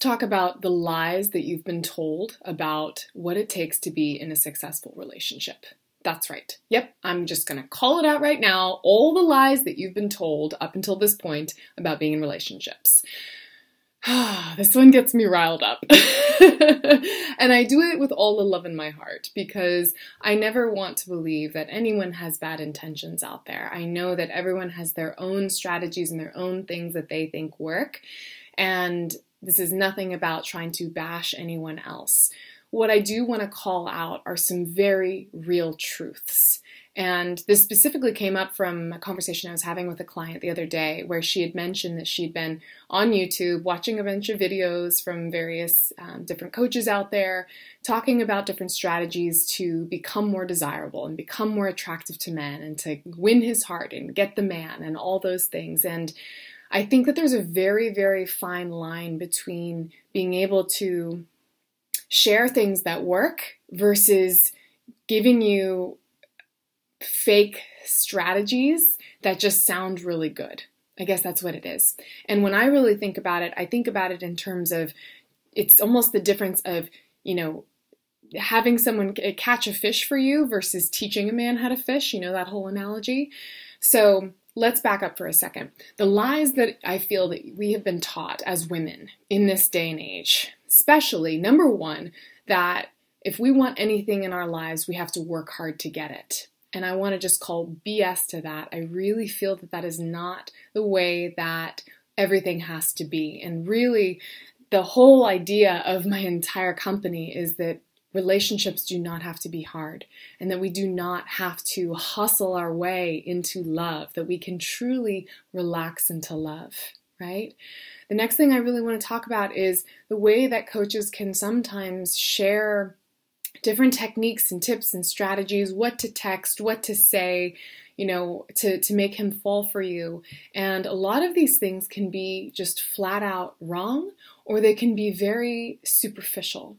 Talk about the lies that you've been told about what it takes to be in a successful relationship. That's right. Yep, I'm just going to call it out right now. All the lies that you've been told up until this point about being in relationships. this one gets me riled up. and I do it with all the love in my heart because I never want to believe that anyone has bad intentions out there. I know that everyone has their own strategies and their own things that they think work. And this is nothing about trying to bash anyone else. What I do want to call out are some very real truths. And this specifically came up from a conversation I was having with a client the other day where she had mentioned that she'd been on YouTube watching a bunch of videos from various um, different coaches out there talking about different strategies to become more desirable and become more attractive to men and to win his heart and get the man and all those things. And I think that there's a very, very fine line between being able to share things that work versus giving you fake strategies that just sound really good. I guess that's what it is. And when I really think about it, I think about it in terms of it's almost the difference of, you know, having someone catch a fish for you versus teaching a man how to fish, you know, that whole analogy. So let's back up for a second. The lies that I feel that we have been taught as women in this day and age, especially number one, that if we want anything in our lives, we have to work hard to get it. And I want to just call BS to that. I really feel that that is not the way that everything has to be. And really, the whole idea of my entire company is that relationships do not have to be hard and that we do not have to hustle our way into love, that we can truly relax into love, right? The next thing I really want to talk about is the way that coaches can sometimes share different techniques and tips and strategies, what to text, what to say, you know, to, to make him fall for you. And a lot of these things can be just flat out wrong or they can be very superficial.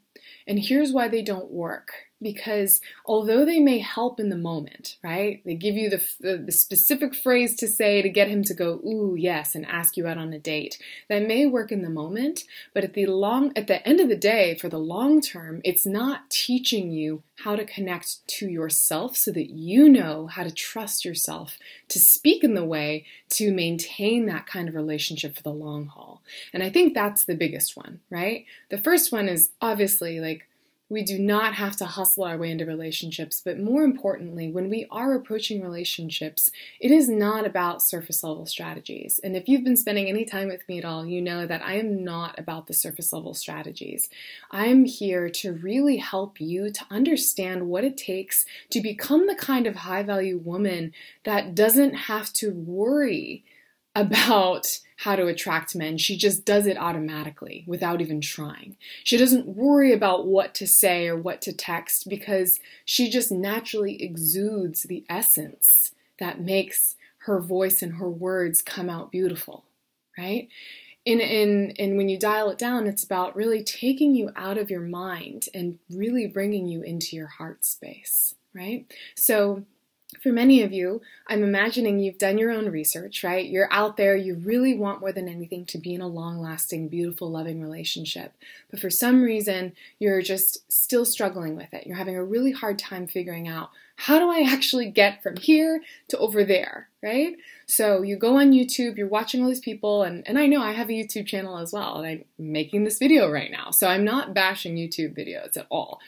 And here's why they don't work. Because although they may help in the moment, right? They give you the, the, the, specific phrase to say to get him to go, ooh, yes, and ask you out on a date. That may work in the moment, but at the long, at the end of the day, for the long term, it's not teaching you how to connect to yourself so that you know how to trust yourself to speak in the way to maintain that kind of relationship for the long haul. And I think that's the biggest one, right? The first one is obviously like we do not have to hustle our way into relationships, but more importantly, when we are approaching relationships, it is not about surface level strategies. And if you've been spending any time with me at all, you know that I am not about the surface level strategies. I'm here to really help you to understand what it takes to become the kind of high value woman that doesn't have to worry about how to attract men. She just does it automatically without even trying. She doesn't worry about what to say or what to text because she just naturally exudes the essence that makes her voice and her words come out beautiful, right? In, in, and when you dial it down, it's about really taking you out of your mind and really bringing you into your heart space, right? So for many of you, I'm imagining you've done your own research, right? You're out there, you really want more than anything to be in a long lasting, beautiful, loving relationship. But for some reason, you're just still struggling with it. You're having a really hard time figuring out how do I actually get from here to over there, right? So you go on YouTube, you're watching all these people, and, and I know I have a YouTube channel as well, and I'm making this video right now. So I'm not bashing YouTube videos at all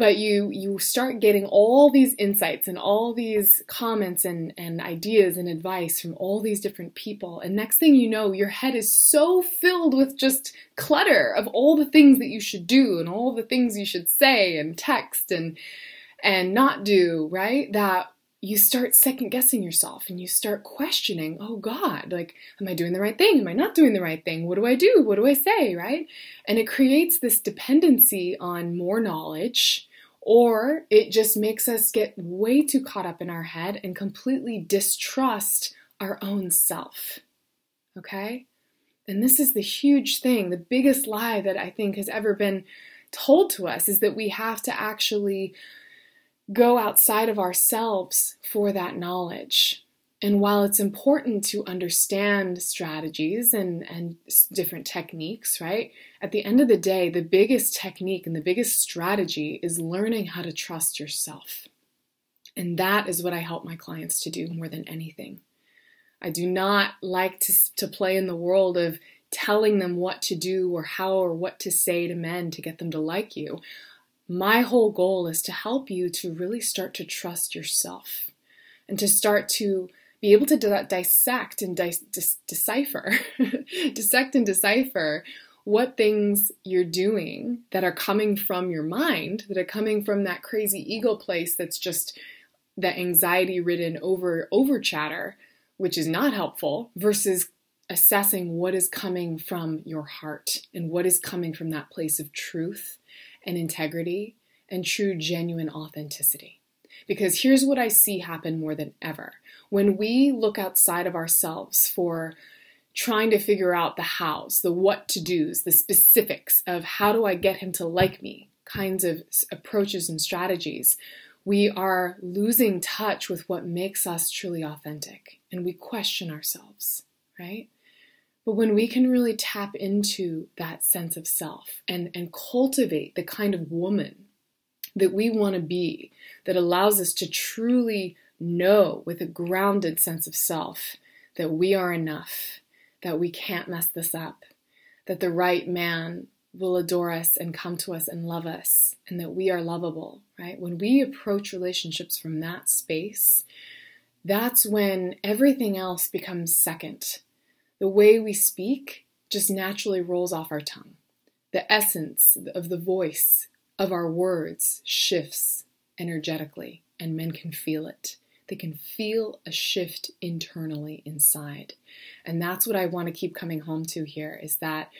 but you you start getting all these insights and all these comments and, and ideas and advice from all these different people and next thing you know your head is so filled with just clutter of all the things that you should do and all the things you should say and text and and not do right that you start second guessing yourself and you start questioning, oh God, like, am I doing the right thing? Am I not doing the right thing? What do I do? What do I say? Right? And it creates this dependency on more knowledge or it just makes us get way too caught up in our head and completely distrust our own self. Okay? And this is the huge thing, the biggest lie that I think has ever been told to us is that we have to actually go outside of ourselves for that knowledge. And while it's important to understand strategies and, and different techniques, right? At the end of the day, the biggest technique and the biggest strategy is learning how to trust yourself. And that is what I help my clients to do more than anything. I do not like to, to play in the world of telling them what to do or how or what to say to men to get them to like you. My whole goal is to help you to really start to trust yourself and to start to be able to dissect and decipher, dissect and decipher what things you're doing that are coming from your mind, that are coming from that crazy ego place that's just that anxiety ridden over over chatter, which is not helpful, versus assessing what is coming from your heart and what is coming from that place of truth and integrity and true genuine authenticity. Because here's what I see happen more than ever when we look outside of ourselves for trying to figure out the hows, the what to do's, the specifics of how do I get him to like me kinds of approaches and strategies, we are losing touch with what makes us truly authentic and we question ourselves, right? But when we can really tap into that sense of self and, and cultivate the kind of woman that we want to be, that allows us to truly know with a grounded sense of self that we are enough, that we can't mess this up, that the right man will adore us and come to us and love us, and that we are lovable, right? When we approach relationships from that space, that's when everything else becomes second. The way we speak just naturally rolls off our tongue. The essence of the voice of our words shifts energetically, and men can feel it. They can feel a shift internally inside. And that's what I want to keep coming home to here is that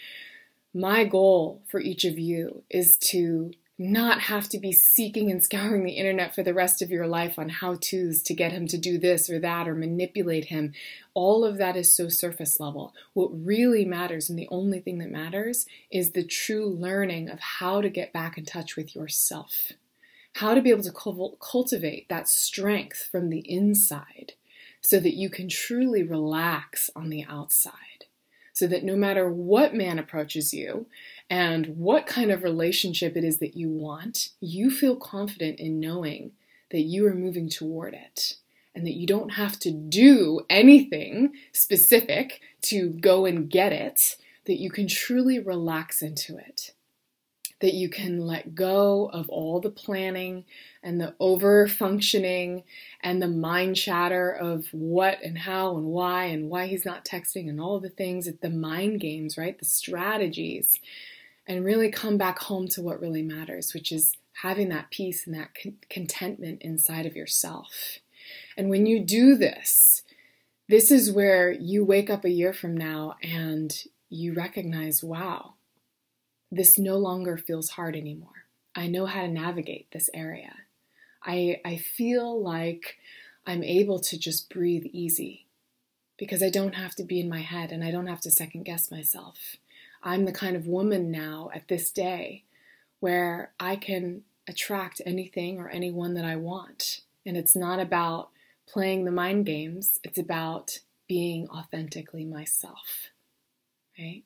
my goal for each of you is to not have to be seeking and scouring the internet for the rest of your life on how to's to get him to do this or that or manipulate him. All of that is so surface level. What really matters, and the only thing that matters, is the true learning of how to get back in touch with yourself how to be able to cultivate that strength from the inside so that you can truly relax on the outside. So that no matter what man approaches you and what kind of relationship it is that you want, you feel confident in knowing that you are moving toward it and that you don't have to do anything specific to go and get it, that you can truly relax into it that you can let go of all the planning and the over functioning and the mind chatter of what and how and why and why he's not texting and all the things, the mind games, right? The strategies, and really come back home to what really matters, which is having that peace and that con- contentment inside of yourself. And when you do this, this is where you wake up a year from now and you recognize, wow, this no longer feels hard anymore. I know how to navigate this area. I, I feel like I'm able to just breathe easy because I don't have to be in my head and I don't have to second guess myself. I'm the kind of woman now at this day where I can attract anything or anyone that I want. And it's not about playing the mind games, it's about being authentically myself. Right?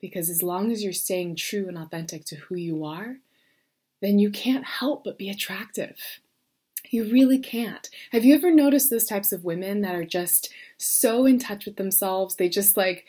Because as long as you're staying true and authentic to who you are, then you can't help but be attractive. You really can't. Have you ever noticed those types of women that are just so in touch with themselves? They just like,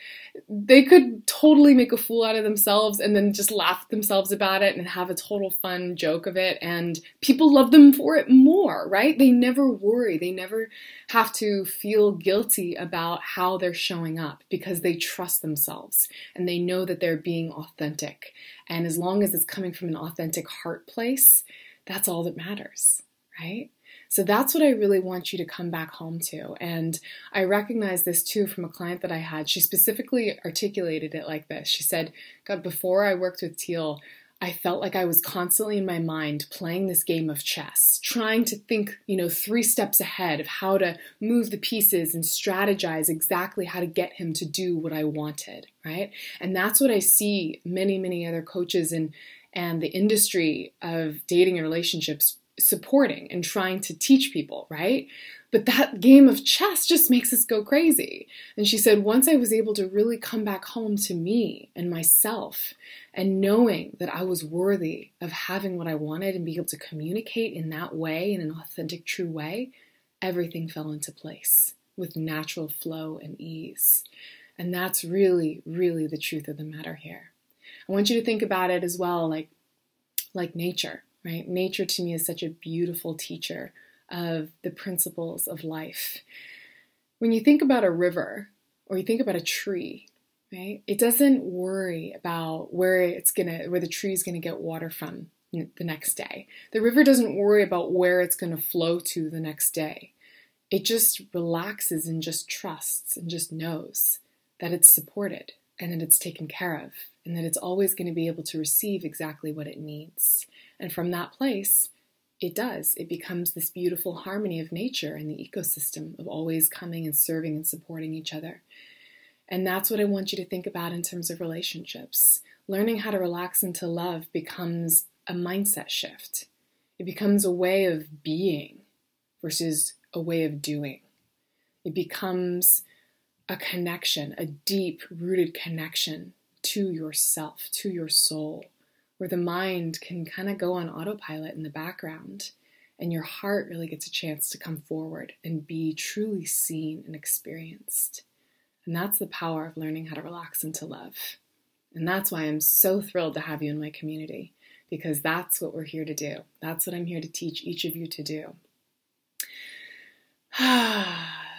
they could totally make a fool out of themselves and then just laugh at themselves about it and have a total fun joke of it. And people love them for it more, right? They never worry. They never have to feel guilty about how they're showing up because they trust themselves and they know that they're being authentic. And as long as it's coming from an authentic heart place, that's all that matters right? So that's what I really want you to come back home to. And I recognize this too from a client that I had. She specifically articulated it like this. She said, God, before I worked with Teal, I felt like I was constantly in my mind playing this game of chess, trying to think, you know, three steps ahead of how to move the pieces and strategize exactly how to get him to do what I wanted, right? And that's what I see many, many other coaches and and the industry of dating and relationships supporting and trying to teach people, right? But that game of chess just makes us go crazy. And she said, once I was able to really come back home to me and myself and knowing that I was worthy of having what I wanted and be able to communicate in that way, in an authentic, true way, everything fell into place with natural flow and ease. And that's really, really the truth of the matter here. I want you to think about it as well like, like nature, right? Nature to me is such a beautiful teacher of the principles of life. When you think about a river or you think about a tree, right? It doesn't worry about where it's gonna where the tree is gonna get water from the next day. The river doesn't worry about where it's gonna flow to the next day. It just relaxes and just trusts and just knows that it's supported and that it's taken care of and that it's always going to be able to receive exactly what it needs. And from that place, it does. It becomes this beautiful harmony of nature and the ecosystem of always coming and serving and supporting each other. And that's what I want you to think about in terms of relationships. Learning how to relax into love becomes a mindset shift. It becomes a way of being versus a way of doing. It becomes a connection, a deep rooted connection to yourself, to your soul, where the mind can kind of go on autopilot in the background and your heart really gets a chance to come forward and be truly seen and experienced. And that's the power of learning how to relax into love. And that's why I'm so thrilled to have you in my community because that's what we're here to do. That's what I'm here to teach each of you to do.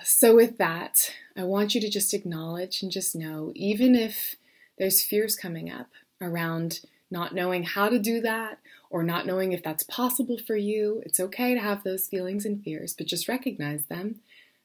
so, with that, I want you to just acknowledge and just know, even if there's fears coming up around not knowing how to do that or not knowing if that's possible for you. It's okay to have those feelings and fears, but just recognize them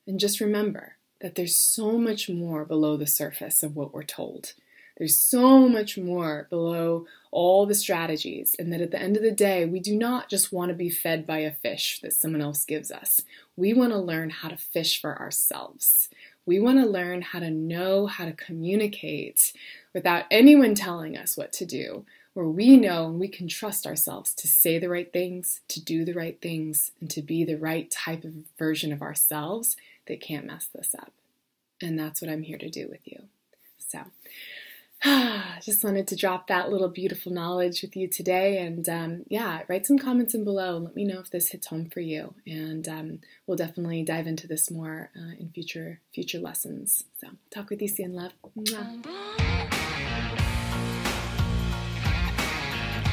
and just remember that there's so much more below the surface of what we're told. There's so much more below all the strategies, and that at the end of the day, we do not just want to be fed by a fish that someone else gives us. We want to learn how to fish for ourselves. We want to learn how to know how to communicate without anyone telling us what to do, where we know and we can trust ourselves to say the right things, to do the right things, and to be the right type of version of ourselves that can't mess this up. And that's what I'm here to do with you. So, just wanted to drop that little beautiful knowledge with you today. And um, yeah, write some comments in below let me know if this hits home for you. And um, we'll definitely dive into this more uh, in future future lessons. So, talk with you soon, love. Mwah.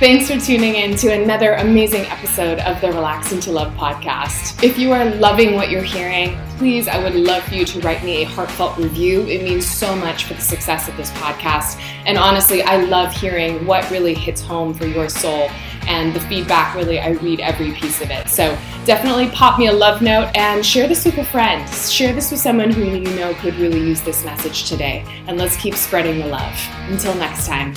Thanks for tuning in to another amazing episode of the Relax into Love podcast. If you are loving what you're hearing, please, I would love for you to write me a heartfelt review. It means so much for the success of this podcast. And honestly, I love hearing what really hits home for your soul. And the feedback, really, I read every piece of it. So definitely pop me a love note and share this with a friend. Share this with someone who you know could really use this message today. And let's keep spreading the love. Until next time.